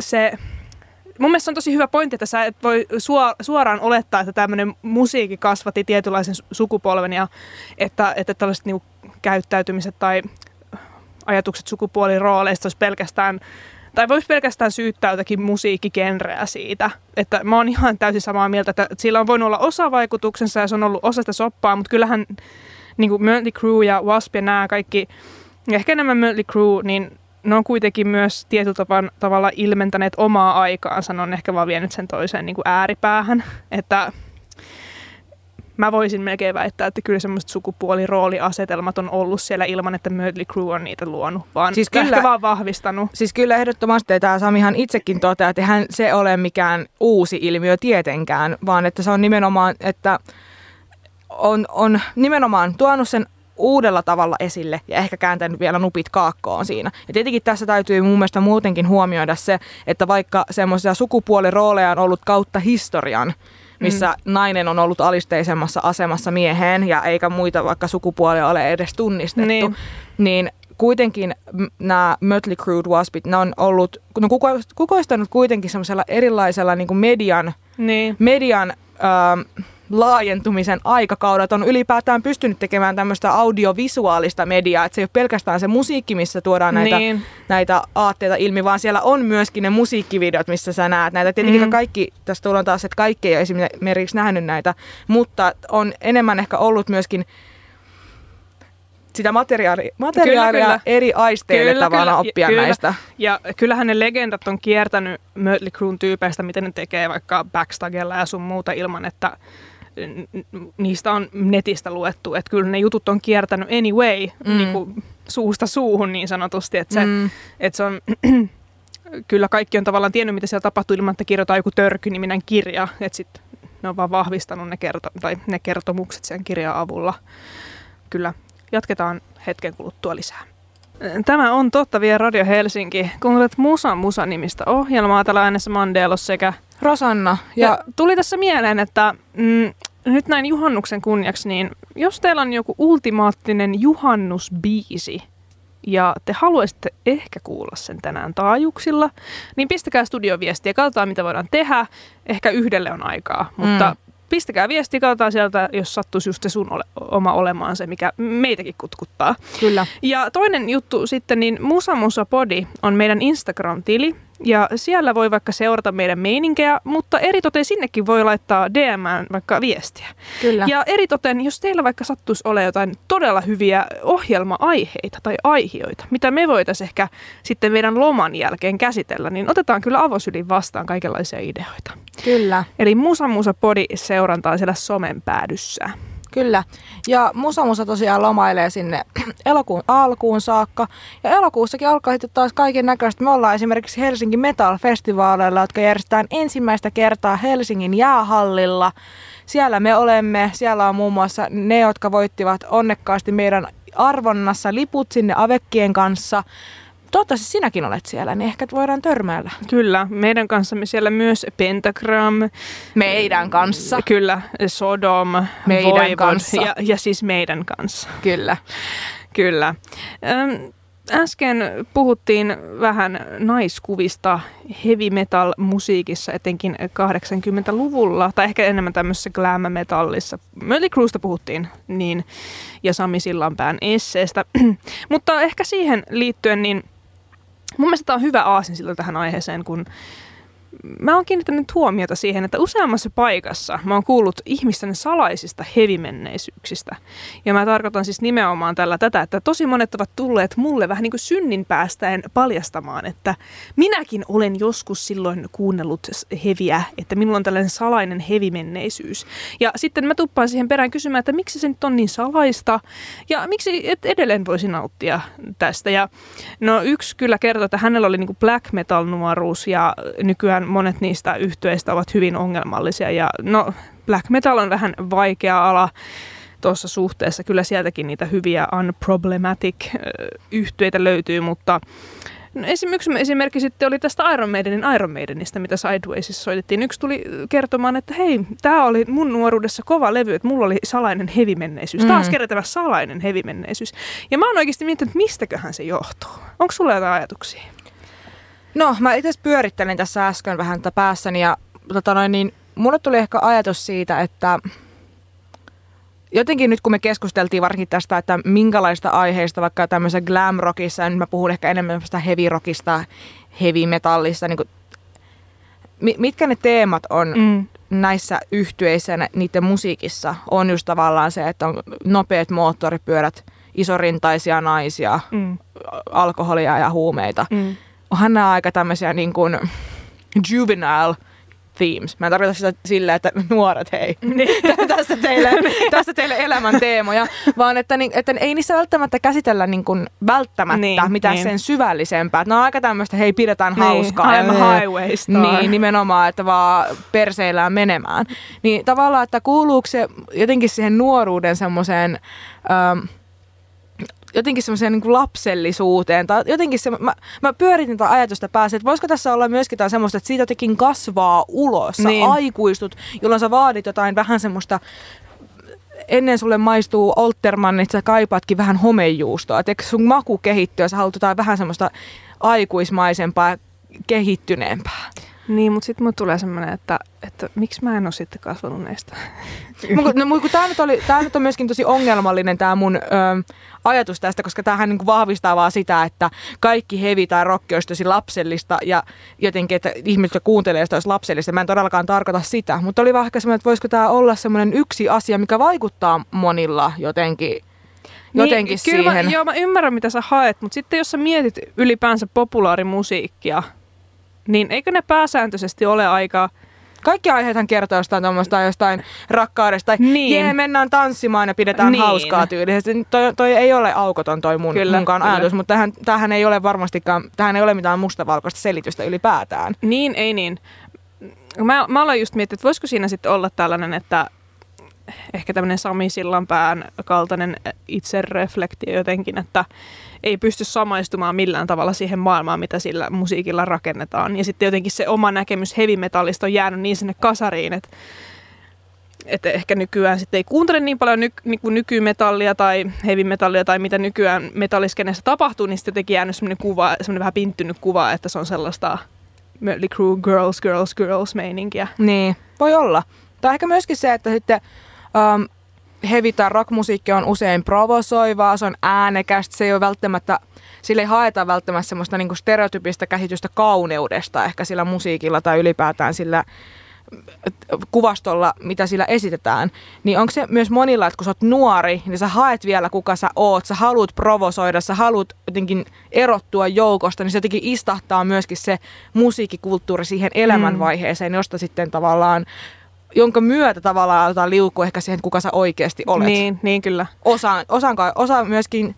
A: se... Mun mielestä on tosi hyvä pointti, että sä et voi suor- suoraan olettaa, että tämmöinen musiikki kasvatti tietynlaisen su- sukupolven ja että, että tällaiset niinku käyttäytymiset tai ajatukset sukupuolirooleista olisi pelkästään tai voisi pelkästään syyttää jotakin musiikkigenreä siitä. Että mä oon ihan täysin samaa mieltä, että sillä on voinut olla osa vaikutuksensa ja se on ollut osa sitä soppaa, mutta kyllähän niin Mötley Crue ja Wasp ja nämä kaikki, ehkä enemmän Mötley Crue, niin ne on kuitenkin myös tietyllä tavalla ilmentäneet omaa aikaansa, ne on ehkä vaan vienyt sen toiseen niin kuin ääripäähän, että mä voisin melkein väittää, että kyllä semmoiset sukupuolirooliasetelmat on ollut siellä ilman, että Mötley Crue on niitä luonut, vaan siis kyllä, ehkä vaan vahvistanut.
B: Siis kyllä ehdottomasti tämä Samihan itsekin toteaa, että eihän se ole mikään uusi ilmiö tietenkään, vaan että se on nimenomaan, että on, on nimenomaan tuonut sen uudella tavalla esille ja ehkä kääntänyt vielä nupit kaakkoon siinä. Ja tietenkin tässä täytyy mun mielestä muutenkin huomioida se, että vaikka semmoisia sukupuolirooleja on ollut kautta historian, missä mm. nainen on ollut alisteisemmassa asemassa mieheen ja eikä muita vaikka sukupuolia ole edes tunnistettu, niin, niin kuitenkin nämä Mötley Crue Waspit, ne on ollut, ne on kuko, kukoistanut kuitenkin semmoisella erilaisella niin kuin median, niin. median ähm, laajentumisen aikakaudet on ylipäätään pystynyt tekemään tämmöistä audiovisuaalista mediaa, että se ei ole pelkästään se musiikki, missä tuodaan näitä, niin. näitä aatteita ilmi, vaan siellä on myöskin ne musiikkivideot, missä sä näet näitä. Tietenkin mm. kaikki, tässä tullaan taas, että kaikki ei ole esimerkiksi nähnyt näitä, mutta on enemmän ehkä ollut myöskin sitä materiaalia, materiaalia kyllä, kyllä. eri aisteille kyllä, tavalla kyllä, oppia kyllä. näistä.
A: Ja kyllähän ne legendat on kiertänyt Mötley Cruen tyypeistä, miten ne tekee vaikka backstagella ja sun muuta ilman, että niistä on netistä luettu, että kyllä ne jutut on kiertänyt anyway mm. niin kuin suusta suuhun niin sanotusti, että se, mm. että se on kyllä kaikki on tavallaan tiennyt, mitä siellä tapahtuu ilman, että kirjoitetaan joku törky-niminen kirja, että sitten ne on vaan vahvistanut ne, kerto- tai ne kertomukset sen kirjan avulla. Kyllä, jatketaan hetken kuluttua lisää. Tämä on Totta vie Radio Helsinki. Kuuntelet Musa Musa nimistä ohjelmaa täällä äänessä Mandelos sekä
B: Rosanna.
A: Ja, ja tuli tässä mieleen, että mm, nyt näin juhannuksen kunniaksi, niin jos teillä on joku ultimaattinen juhannusbiisi, ja te haluaisitte ehkä kuulla sen tänään taajuuksilla, niin pistäkää studioviestiä, katsotaan mitä voidaan tehdä. Ehkä yhdelle on aikaa, mutta mm pistäkää viesti, katsotaan sieltä, jos sattuisi just se sun ole, oma olemaan se, mikä meitäkin kutkuttaa.
B: Kyllä.
A: Ja toinen juttu sitten, niin Musa Musa Podi on meidän Instagram-tili, ja siellä voi vaikka seurata meidän meininkejä, mutta eritoten sinnekin voi laittaa DM vaikka viestiä.
B: Kyllä.
A: Ja eritoten, jos teillä vaikka sattuisi olla jotain todella hyviä ohjelma-aiheita tai aihioita, mitä me voitaisiin ehkä sitten meidän loman jälkeen käsitellä, niin otetaan kyllä avosylin vastaan kaikenlaisia ideoita.
B: Kyllä.
A: Eli Musa Musa Podi seurantaa siellä somen päädyssä.
B: Kyllä. Ja Musa Musa tosiaan lomailee sinne elokuun alkuun saakka. Ja elokuussakin alkaa sitten taas kaiken näköistä. Me ollaan esimerkiksi Helsingin Metal-festivaaleilla, jotka järjestetään ensimmäistä kertaa Helsingin jäähallilla. Siellä me olemme. Siellä on muun muassa ne, jotka voittivat onnekkaasti meidän arvonnassa liput sinne Avekkien kanssa. Toivottavasti sinäkin olet siellä, niin ehkä voidaan törmäillä.
A: Kyllä, meidän kanssamme siellä myös Pentagram.
B: Meidän kanssa.
A: Kyllä, Sodom,
B: meidän Voivod, kanssa.
A: Ja, ja siis meidän kanssa.
B: Kyllä.
A: Kyllä. Äsken puhuttiin vähän naiskuvista heavy metal musiikissa, etenkin 80-luvulla, tai ehkä enemmän tämmöisessä glam metallissa. Mötley Cruesta puhuttiin, niin, ja Sami Sillanpään esseestä. Mutta ehkä siihen liittyen, niin Mun mielestä tämä on hyvä aasinsilta tähän aiheeseen, kun mä oon kiinnittänyt huomiota siihen, että useammassa paikassa mä oon kuullut ihmisten salaisista hevimenneisyyksistä. Ja mä tarkoitan siis nimenomaan tällä tätä, että tosi monet ovat tulleet mulle vähän niin kuin synnin päästäen paljastamaan, että minäkin olen joskus silloin kuunnellut heviä, että minulla on tällainen salainen hevimenneisyys. Ja sitten mä tuppaan siihen perään kysymään, että miksi se nyt on niin salaista ja miksi et edelleen voisi nauttia tästä. Ja no yksi kyllä kertoo, että hänellä oli niin kuin black metal nuoruus ja nykyään monet niistä yhtyeistä ovat hyvin ongelmallisia ja no black metal on vähän vaikea ala tuossa suhteessa. Kyllä sieltäkin niitä hyviä unproblematic yhtyeitä löytyy, mutta No esimerkiksi esimerkki sitten oli tästä Iron Maidenin Iron Maidenista, mitä Sidewaysissa soitettiin. Yksi tuli kertomaan, että hei, tämä oli mun nuoruudessa kova levy, että mulla oli salainen hevimenneisyys. Mm. Taas kerran salainen hevimenneisyys. Ja mä oon oikeasti miettinyt, että mistäköhän se johtuu. Onko sulla jotain ajatuksia?
B: No, mä itse pyörittelin tässä äsken vähän tätä päässäni ja tota noin, niin mulle tuli ehkä ajatus siitä, että jotenkin nyt kun me keskusteltiin varsinkin tästä, että minkälaista aiheista vaikka tämmöisessä glam rockissa, ja nyt mä puhun ehkä enemmän tämmöistä heavy rockista, heavy metallista, niin kuin, mitkä ne teemat on mm. näissä yhtyeissä ja niiden musiikissa, on just tavallaan se, että on nopeat moottoripyörät, isorintaisia naisia, mm. alkoholia ja huumeita. Mm. Onhan nämä aika tämmöisiä niin kuin juvenile themes. Mä en tarkoita sitä sillä, että nuoret hei, niin. tässä, teille, tässä teille elämän teemoja, vaan että, niin, että ei niissä välttämättä käsitellä niin kuin välttämättä niin, mitään niin. sen syvällisempää. Ne on aika tämmöistä, hei pidetään niin, hauskaa.
A: I'm a highway star.
B: Niin, nimenomaan, että vaan perseillään menemään. Niin tavallaan, että kuuluuko se jotenkin siihen nuoruuden semmoiseen... Ähm, jotenkin semmoiseen niin lapsellisuuteen. Tai jotenkin se, mä, mä pyöritin tätä ajatusta päässä, että voisiko tässä olla myöskin jotain semmoista, että siitä jotenkin kasvaa ulos. Sä niin. aikuistut, jolloin sä vaadit jotain vähän semmoista ennen sulle maistuu Oltermannit, sä kaipaatkin vähän homejuustoa. Eikö sun maku kehittyä ja sä haluat jotain vähän semmoista aikuismaisempaa kehittyneempää?
A: Niin, mutta sitten mulle tulee semmoinen, että, että miksi mä en ole sitten kasvanut näistä.
B: no, kun tämä nyt, oli, nyt on myöskin tosi ongelmallinen tämä mun ö, ajatus tästä, koska tämähän niin vahvistaa vaan sitä, että kaikki hevi tai rock olisi tosi lapsellista ja jotenkin, että ihmiset, jotka kuuntelee sitä olisi lapsellista. Mä en todellakaan tarkoita sitä, mutta oli vaan ehkä semmoinen, että voisiko tämä olla semmoinen yksi asia, mikä vaikuttaa monilla jotenkin niin, jotenkin
A: niin,
B: siihen.
A: Mä, joo, mä ymmärrän, mitä sä haet, mutta sitten jos sä mietit ylipäänsä populaarimusiikkia, niin eikö ne pääsääntöisesti ole aika...
B: Kaikki aiheethan kertoo jostain tuommoista jostain rakkaudesta. Tai niin. jee, mennään tanssimaan ja pidetään niin. hauskaa tyylisesti. Toi, toi ei ole aukoton toi mun, kyllä, munkaan kyllä. ajatus, mutta tähän, tähän ei ole varmastikaan, tähän ei ole mitään mustavalkoista selitystä ylipäätään.
A: Niin, ei niin. Mä, mä olen just miettinyt, että voisiko siinä sitten olla tällainen, että ehkä tämmöinen Sami Sillanpään kaltainen itsereflektio jotenkin, että ei pysty samaistumaan millään tavalla siihen maailmaan, mitä sillä musiikilla rakennetaan. Ja sitten jotenkin se oma näkemys heavy metallista on jäänyt niin sinne kasariin, että että ehkä nykyään sitten ei kuuntele niin paljon ny, niin kuin nykymetallia tai heavy metallia tai mitä nykyään metalliskenessä tapahtuu, niin sitten jotenkin jäänyt semmoinen kuva, semmoinen vähän pinttynyt kuva, että se on sellaista Mötley Crue girls, girls, girls meininkiä.
B: Niin, voi olla. Tai ehkä myöskin se, että sitten um, heavy tai rockmusiikki on usein provosoivaa, se on äänekästä, se ei ole välttämättä, sille ei haeta välttämättä semmoista niinku stereotypista käsitystä kauneudesta ehkä sillä musiikilla tai ylipäätään sillä kuvastolla, mitä sillä esitetään, niin onko se myös monilla, että kun sä oot nuori, niin sä haet vielä kuka sä oot, sä haluat provosoida, sä haluat jotenkin erottua joukosta, niin se jotenkin istahtaa myöskin se musiikkikulttuuri siihen elämänvaiheeseen, josta sitten tavallaan jonka myötä tavallaan aletaan liukua ehkä siihen, kuka sä oikeasti olet.
A: Niin, niin kyllä.
B: Osa, osan, osa myöskin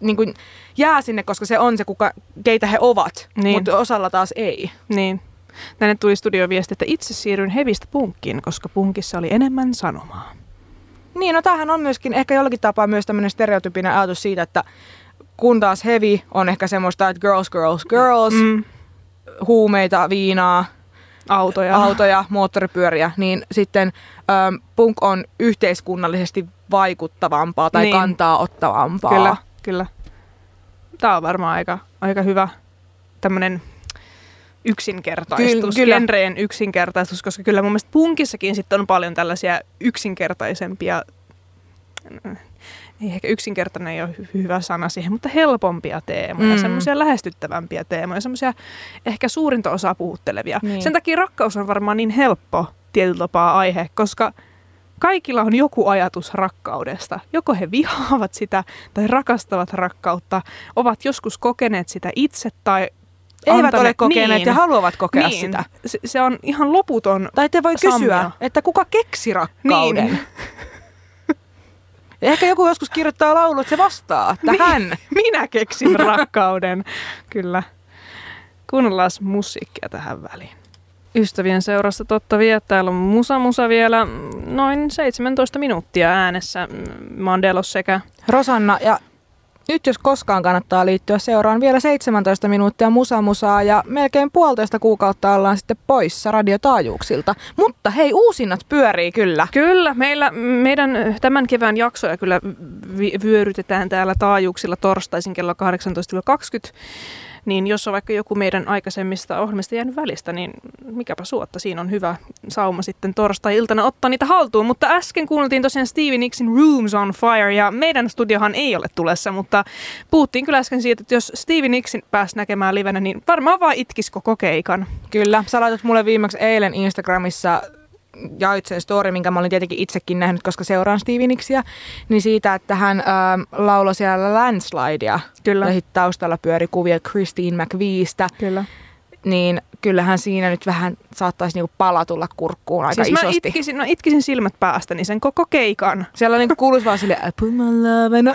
B: niin kuin jää sinne, koska se on se, kuka, keitä he ovat, niin. mutta osalla taas ei.
A: Niin. Tänne tuli studioviesti, että itse siirryn hevistä punkkiin, koska punkissa oli enemmän sanomaa.
B: Niin, no tämähän on myöskin ehkä jollakin tapaa myös tämmöinen stereotypinen ajatus siitä, että kun taas heavy on ehkä semmoista, että girls, girls, girls, mm. huumeita, viinaa,
A: autoja.
B: autoja, moottoripyöriä, niin sitten ähm, punk on yhteiskunnallisesti vaikuttavampaa tai niin. kantaa ottavampaa.
A: Kyllä, kyllä. Tämä on varmaan aika, aika hyvä tämmöinen yksinkertaistus, kyllä, genreen yksinkertaistus, koska kyllä mun mielestä punkissakin sitten on paljon tällaisia yksinkertaisempia ei ehkä yksinkertainen ei ole hyvä sana siihen, mutta helpompia teemoja, mm. semmoisia lähestyttävämpiä teemoja, semmoisia ehkä suurinta osaa puhuttelevia. Niin. Sen takia rakkaus on varmaan niin helppo tietyllä tapaa aihe, koska kaikilla on joku ajatus rakkaudesta. Joko he vihaavat sitä tai rakastavat rakkautta, ovat joskus kokeneet sitä itse tai
B: eivät antaneet, ole kokeneet niin, ja haluavat kokea niin, sitä.
A: Se, se on ihan loputon
B: Tai te voi sammia. kysyä, että kuka keksi rakkauden? Niin. Ehkä joku joskus kirjoittaa laulu, että se vastaa tähän. Niin,
A: minä keksin rakkauden. Kyllä. Kuunnellaan musiikkia tähän väliin. Ystävien seurassa totta vie. Täällä on Musa Musa vielä noin 17 minuuttia äänessä. Mandelos sekä
B: Rosanna ja nyt jos koskaan kannattaa liittyä seuraan vielä 17 minuuttia musamusaa ja melkein puolitoista kuukautta ollaan sitten poissa radiotaajuuksilta. Mutta hei, uusinnat pyörii kyllä.
A: Kyllä, meillä, meidän tämän kevään jaksoja kyllä vyörytetään täällä taajuuksilla torstaisin kello 18-20 niin jos on vaikka joku meidän aikaisemmista ohjelmista jäänyt välistä, niin mikäpä suotta, siinä on hyvä sauma sitten torstai-iltana ottaa niitä haltuun. Mutta äsken kuultiin tosiaan Stevie Nicksin Rooms on Fire, ja meidän studiohan ei ole tulessa, mutta puhuttiin kyllä äsken siitä, että jos Stevie Nicksin pääsi näkemään livenä, niin varmaan vaan itkisi koko keikan.
B: Kyllä, sä laitat mulle viimeksi eilen Instagramissa jaoit sen story, minkä mä olin tietenkin itsekin nähnyt, koska seuraan Stevie Nicksia, niin siitä, että hän äh, lauloi siellä Landslidea.
A: Kyllä.
B: Ja sitten taustalla pyöri kuvia Christine McViestä.
A: Kyllä.
B: Niin kyllähän siinä nyt vähän saattaisi niinku pala tulla kurkkuun aika
A: siis
B: isosti.
A: Mä itkisin, no itkisin silmät päästä, niin sen koko keikan.
B: Siellä niinku kuuluisi vaan silleen, I put my love in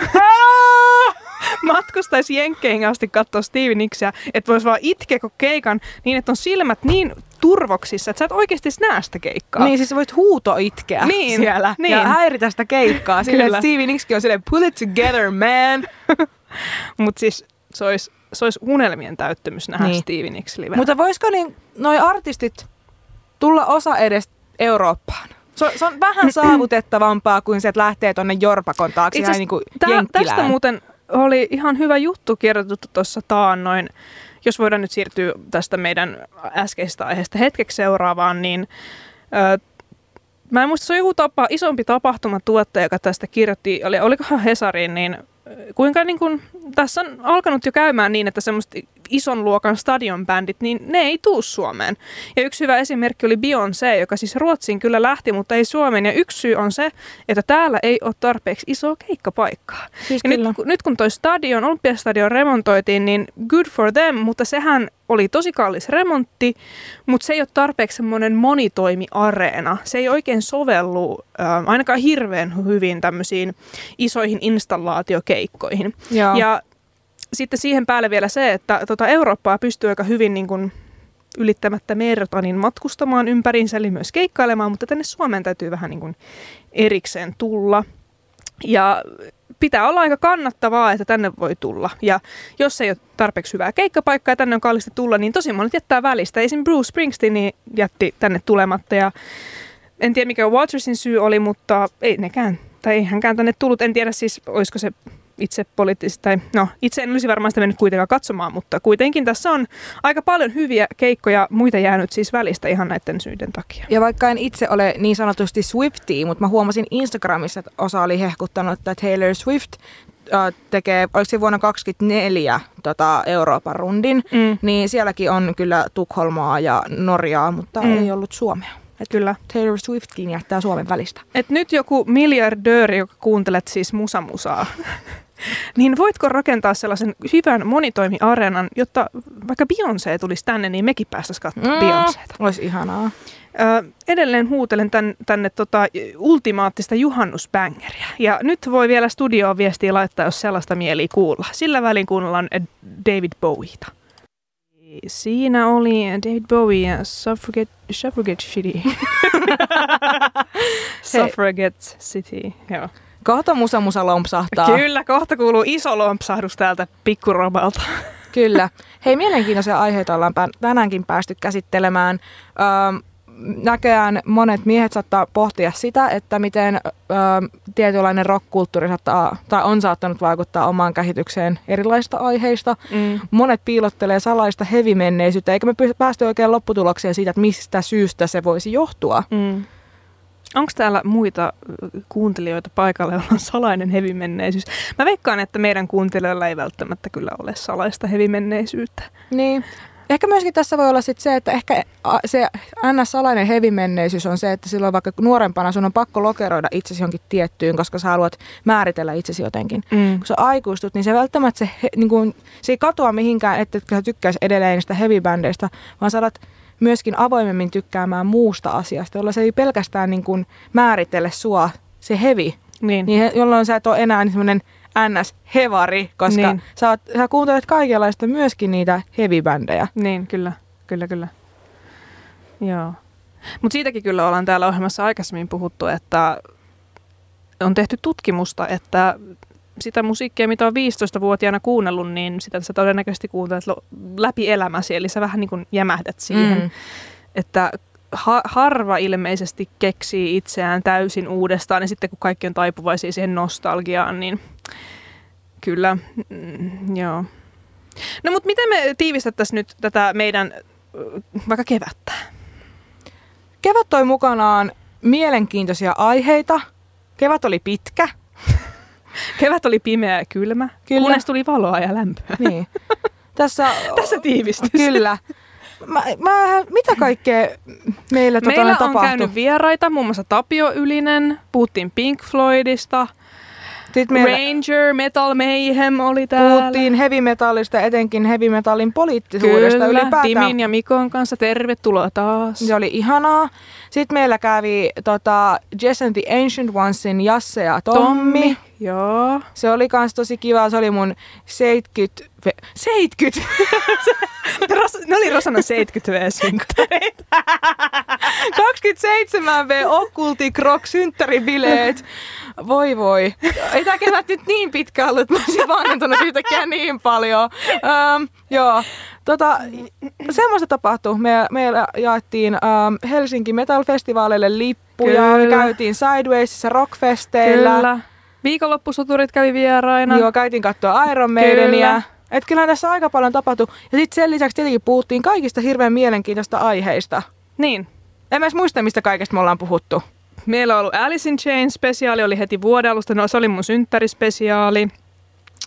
A: matkustaisi Jenkkeihin asti katsoa Stevie Nicksia, että vois vaan itkeä koko keikan niin, että on silmät niin turvoksissa, että sä et oikeasti näe sitä keikkaa.
B: Niin, siis voit huuto itkeä
A: niin,
B: siellä
A: niin.
B: ja häiritä sitä keikkaa. Silleen, Stevie Nicksikin on silleen, pull it together, man.
A: Mutta siis se olisi, se olisi unelmien täyttymys nähdä niin. Stevie Nicks livenä.
B: Mutta voisiko niin noi artistit tulla osa edes Eurooppaan? Se on, se on vähän saavutettavampaa kuin se, että lähtee tuonne Jorpakon taakse
A: Itse
B: niin kuin
A: tää, Tästä muuten oli ihan hyvä juttu kirjoitettu tuossa taannoin. Jos voidaan nyt siirtyä tästä meidän äskeisestä aiheesta hetkeksi seuraavaan, niin ö, mä en muista, se on joku tapa, isompi tapahtumatuottaja, joka tästä kirjoitti, oli, olikohan Hesariin, niin kuinka niin kun, tässä on alkanut jo käymään niin, että semmoista ison luokan stadionbändit, niin ne ei tuu Suomeen. Ja yksi hyvä esimerkki oli Beyoncé, joka siis Ruotsiin kyllä lähti, mutta ei Suomeen. Ja yksi syy on se, että täällä ei ole tarpeeksi isoa keikkapaikkaa.
B: Siis
A: ja nyt, nyt kun toi stadion, Olympiastadion remontoitiin, niin good for them, mutta sehän oli tosi kallis remontti, mutta se ei ole tarpeeksi semmoinen monitoimiareena. Se ei oikein sovellu äh, ainakaan hirveän hyvin tämmöisiin isoihin installaatiokeikkoihin.
B: Joo.
A: Ja sitten siihen päälle vielä se, että tota Eurooppaa pystyy aika hyvin niin kuin ylittämättä merta niin matkustamaan ympäriinsä, eli myös keikkailemaan, mutta tänne Suomeen täytyy vähän niin kuin erikseen tulla. Ja pitää olla aika kannattavaa, että tänne voi tulla. Ja jos ei ole tarpeeksi hyvää keikkapaikkaa ja tänne on kallista tulla, niin tosi monet jättää välistä. Esim. Bruce Springsteen jätti tänne tulematta ja en tiedä mikä Watersin syy oli, mutta ei nekään, tai ei hänkään tänne tullut. En tiedä siis, olisiko se itse poliittisesti, tai no itse en olisi varmaan sitä mennyt kuitenkaan katsomaan, mutta kuitenkin tässä on aika paljon hyviä keikkoja, muita jäänyt siis välistä ihan näiden syiden takia.
B: Ja vaikka en itse ole niin sanotusti Swiftie, mutta mä huomasin Instagramissa, että osa oli hehkuttanut, että Taylor Swift äh, tekee, oliko se vuonna 2024 tota, Euroopan rundin, mm. niin sielläkin on kyllä Tukholmaa ja Norjaa, mutta mm. ei ollut Suomea.
A: Et Kyllä.
B: Taylor Swiftkin jättää Suomen välistä.
A: Et nyt joku miljardööri, joka kuuntelet siis musamusaa, niin voitko rakentaa sellaisen hyvän monitoimiareenan, jotta vaikka Beyoncé tulisi tänne, niin mekin päästäisiin katsomaan mm, Beyoncéta.
B: Olisi ihanaa.
A: Ö, edelleen huutelen tän, tänne tota, ultimaattista juhannusbängeriä. Ja nyt voi vielä studioon viestiä laittaa, jos sellaista mieli kuulla. Sillä välin kuunnellaan David Bowieta. Siinä oli David Bowie ja Suffragette, Suffragette City. Suffragette City, joo.
B: Kohta musa musa lompsahtaa.
A: Kyllä, kohta kuuluu iso lompsahdus täältä pikkurobalta.
B: Kyllä. Hei, mielenkiintoisia aiheita ollaan tänäänkin päästy käsittelemään. Öö, näköjään monet miehet saattaa pohtia sitä, että miten ö, tietynlainen rockkulttuuri saattaa, tai on saattanut vaikuttaa omaan käsitykseen erilaisista aiheista. Mm. Monet piilottelee salaista hevimenneisyyttä, eikä me päästy oikein lopputulokseen siitä, että mistä syystä se voisi johtua. Mm.
A: Onko täällä muita kuuntelijoita paikalla, joilla on salainen hevimenneisyys? Mä veikkaan, että meidän kuuntelijoilla ei välttämättä kyllä ole salaista hevimenneisyyttä.
B: Niin. Ehkä myöskin tässä voi olla sit se, että ehkä se NS-salainen hevimenneisyys on se, että silloin vaikka nuorempana sun on pakko lokeroida itsesi jonkin tiettyyn, koska sä haluat määritellä itsesi jotenkin. Mm. Kun sä aikuistut, niin se välttämättä se, niin kun, se ei katoa mihinkään, että sä tykkäisi edelleen sitä hevibändeistä, vaan sä alat myöskin avoimemmin tykkäämään muusta asiasta, jolla se ei pelkästään niin kun määritelle sua se hevi, niin. Niin, jolloin sä et ole enää niin semmoinen NS-hevari, koska niin. sä, oot, sä kuuntelet kaikenlaista myöskin niitä heavy-bändejä.
A: Niin, kyllä, kyllä, kyllä. Joo. Mutta siitäkin kyllä ollaan täällä ohjelmassa aikaisemmin puhuttu, että on tehty tutkimusta, että sitä musiikkia, mitä on 15-vuotiaana kuunnellut, niin sitä sä todennäköisesti kuuntelet läpi elämäsi, eli sä vähän niin kuin jämähdät siihen. Mm. Että ha- harva ilmeisesti keksii itseään täysin uudestaan, ja sitten kun kaikki on taipuvaisia siihen nostalgiaan, niin kyllä, mm, joo. No mutta miten me tiivistettäisiin nyt tätä meidän vaikka kevättä?
B: Kevät toi mukanaan mielenkiintoisia aiheita. Kevät oli pitkä.
A: Kevät oli pimeä ja kylmä,
B: Kyllä.
A: kunnes tuli valoa ja lämpöä.
B: Niin. Tässä,
A: Tässä tiivistys.
B: Kyllä. Mä, mä, mitä kaikkea meillä, tota,
A: Meillä on
B: tapahtui?
A: käynyt vieraita, muun muassa Tapio Ylinen, puhuttiin Pink Floydista,
B: Sitten meillä
A: Ranger, Metal Mayhem oli täällä.
B: puhuttiin heavy metallista, etenkin heavy metallin poliittisuudesta
A: Kyllä,
B: ylipäätään.
A: Timin ja Mikon kanssa tervetuloa taas.
B: Se oli ihanaa. Sitten meillä kävi tota, Jess and the Ancient Onesin Jasse ja Tommi. Tommi.
A: Joo.
B: Se oli kans tosi kiva. Se oli mun 70... ve- 70?
A: Ros, ne oli Rosanna 70 v synttäreitä.
B: 27V Occulti Croc synttäribileet. Voi voi. Ei tää kevät nyt niin pitkä ollut, että mä olisin vanhentunut yhtäkkiä niin paljon. Öm, joo. Tota, semmoista tapahtui. Me, meillä jaettiin ähm, Helsinki Metal Festivaaleille lippuja. Me
A: Kyllä.
B: käytiin Sidewaysissa rockfesteillä.
A: Kyllä. Viikonloppusoturit kävi vieraina.
B: Joo, käytiin katsoa Iron Maidenia. Et kyllähän tässä aika paljon tapahtui. Ja sitten sen lisäksi tietenkin puhuttiin kaikista hirveän mielenkiintoista aiheista.
A: Niin.
B: En mä edes muista, mistä kaikesta me ollaan puhuttu.
A: Meillä on ollut Alice in Chains spesiaali, oli heti vuoden alusta. No, se oli mun synttärispesiaali.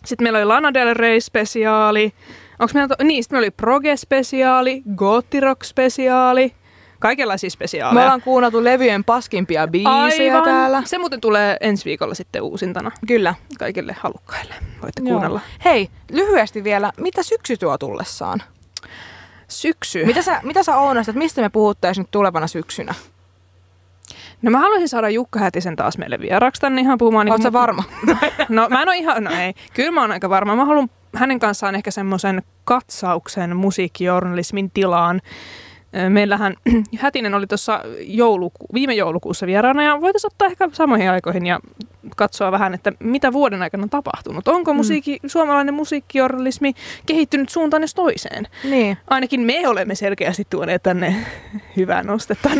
A: Sitten meillä oli Lana Del Rey spesiaali. Onks meillä, to- niin, sitten meillä oli Proge spesiaali, Gotti Rock spesiaali. Kaikenlaisia
B: Me
A: spesiaaleja.
B: ollaan kuunneltu levyjen paskimpia biisejä
A: Aivan.
B: täällä.
A: Se muuten tulee ensi viikolla sitten uusintana
B: Kyllä.
A: kaikille halukkaille. Voitte
B: Joo.
A: kuunnella.
B: Hei, lyhyesti vielä, mitä syksy tuo tullessaan?
A: Syksy.
B: Mitä sä, mitä sä Ounasta, että mistä me puhuttaisiin nyt tulevana syksynä?
A: No mä haluaisin saada Jukka Hätisen taas meille vieraaksi tänne ihan puhumaan.
B: Oletko
A: mu-
B: varma?
A: No mä en ole ihan, no ei. Kyllä mä oon aika varma. Mä haluan hänen kanssaan ehkä semmoisen katsauksen musiikkijournalismin tilaan. Meillähän Hätinen oli tuossa jouluku, viime joulukuussa vieraana ja voitaisiin ottaa ehkä samoihin aikoihin ja katsoa vähän, että mitä vuoden aikana on tapahtunut. Onko musiikki, suomalainen musiikkijournalismi kehittynyt suuntaan jos toiseen?
B: niin.
A: Ainakin me olemme selkeästi tuoneet tänne hyvää nostetta.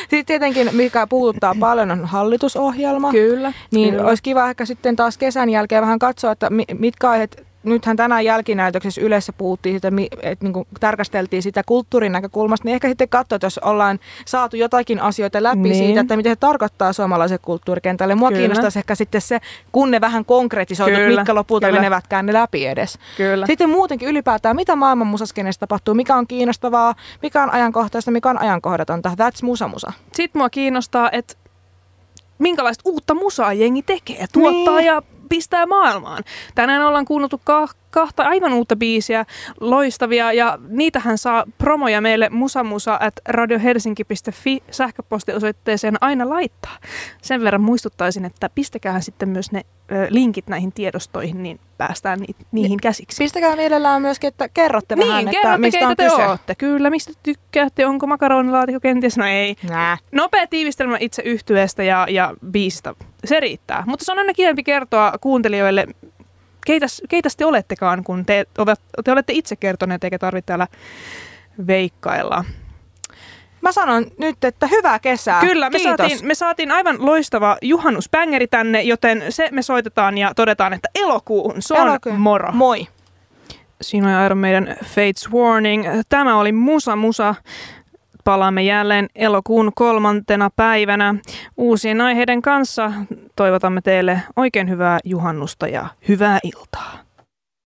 B: Sitten tietenkin, mikä puhuttaa paljon, on hallitusohjelma.
A: Kyllä.
B: Niin
A: kyllä.
B: olisi kiva ehkä sitten taas kesän jälkeen vähän katsoa, että mi- mitkä aiheet, nythän tänään jälkinäytöksessä yleensä puhuttiin sitä, että niin tarkasteltiin sitä kulttuurin näkökulmasta, niin ehkä sitten katsoa, että jos ollaan saatu jotakin asioita läpi
A: Niin.
B: siitä, että mitä se tarkoittaa suomalaiselle kulttuurikentälle. Mua
A: Kyllä.
B: kiinnostaisi ehkä sitten se, kun ne vähän konkretisoitu,
A: Kyllä,
B: mitkä lopulta
A: kyllä.
B: menevätkään ne läpi edes.
A: Kyllä.
B: Sitten muutenkin ylipäätään, mitä maailman musaskeneessä tapahtuu, mikä on kiinnostavaa, mikä on ajankohtaista, mikä on ajankohdatonta. That's musa musa.
A: Sitten mua kiinnostaa, että minkälaista uutta musaa jengi tekee, tuottaa
B: Niin.
A: ja pistää maailmaan. Tänään ollaan kuunneltu kahta aivan uutta biisiä, loistavia, ja niitähän saa promoja meille musamusa at radiohelsinki.fi sähköpostiosoitteeseen aina laittaa. Sen verran muistuttaisin, että pistäkää sitten myös ne ö, linkit näihin tiedostoihin, niin päästään ni- niihin käsiksi.
B: Pistäkää mielellään myöskin, että kerrotte vähän,
A: niin,
B: että
A: kerrotte,
B: mistä
A: keitä
B: on
A: te
B: kyse.
A: ootte. Kyllä, mistä tykkäätte, onko makaronilaatikko kenties? No ei.
B: Nää.
A: Nopea tiivistelmä itse yhtyeestä ja, ja biisistä, se riittää. Mutta se on aina kivempi kertoa kuuntelijoille, keitäs, keitäs te olettekaan, kun te, te olette itse kertoneet, eikä tarvitse täällä veikkailla.
B: Mä sanon nyt, että hyvää kesää.
A: Kyllä, me
B: Kiitos.
A: saatiin, me saatiin aivan loistava juhannuspängeri tänne, joten se me soitetaan ja todetaan, että elokuun, se on
B: Elokuun.
A: moro.
B: Moi.
A: Siinä oli aivan meidän Fates Warning. Tämä oli Musa Musa. Palaamme jälleen elokuun kolmantena päivänä uusien aiheiden kanssa. Toivotamme teille oikein hyvää juhannusta ja hyvää iltaa.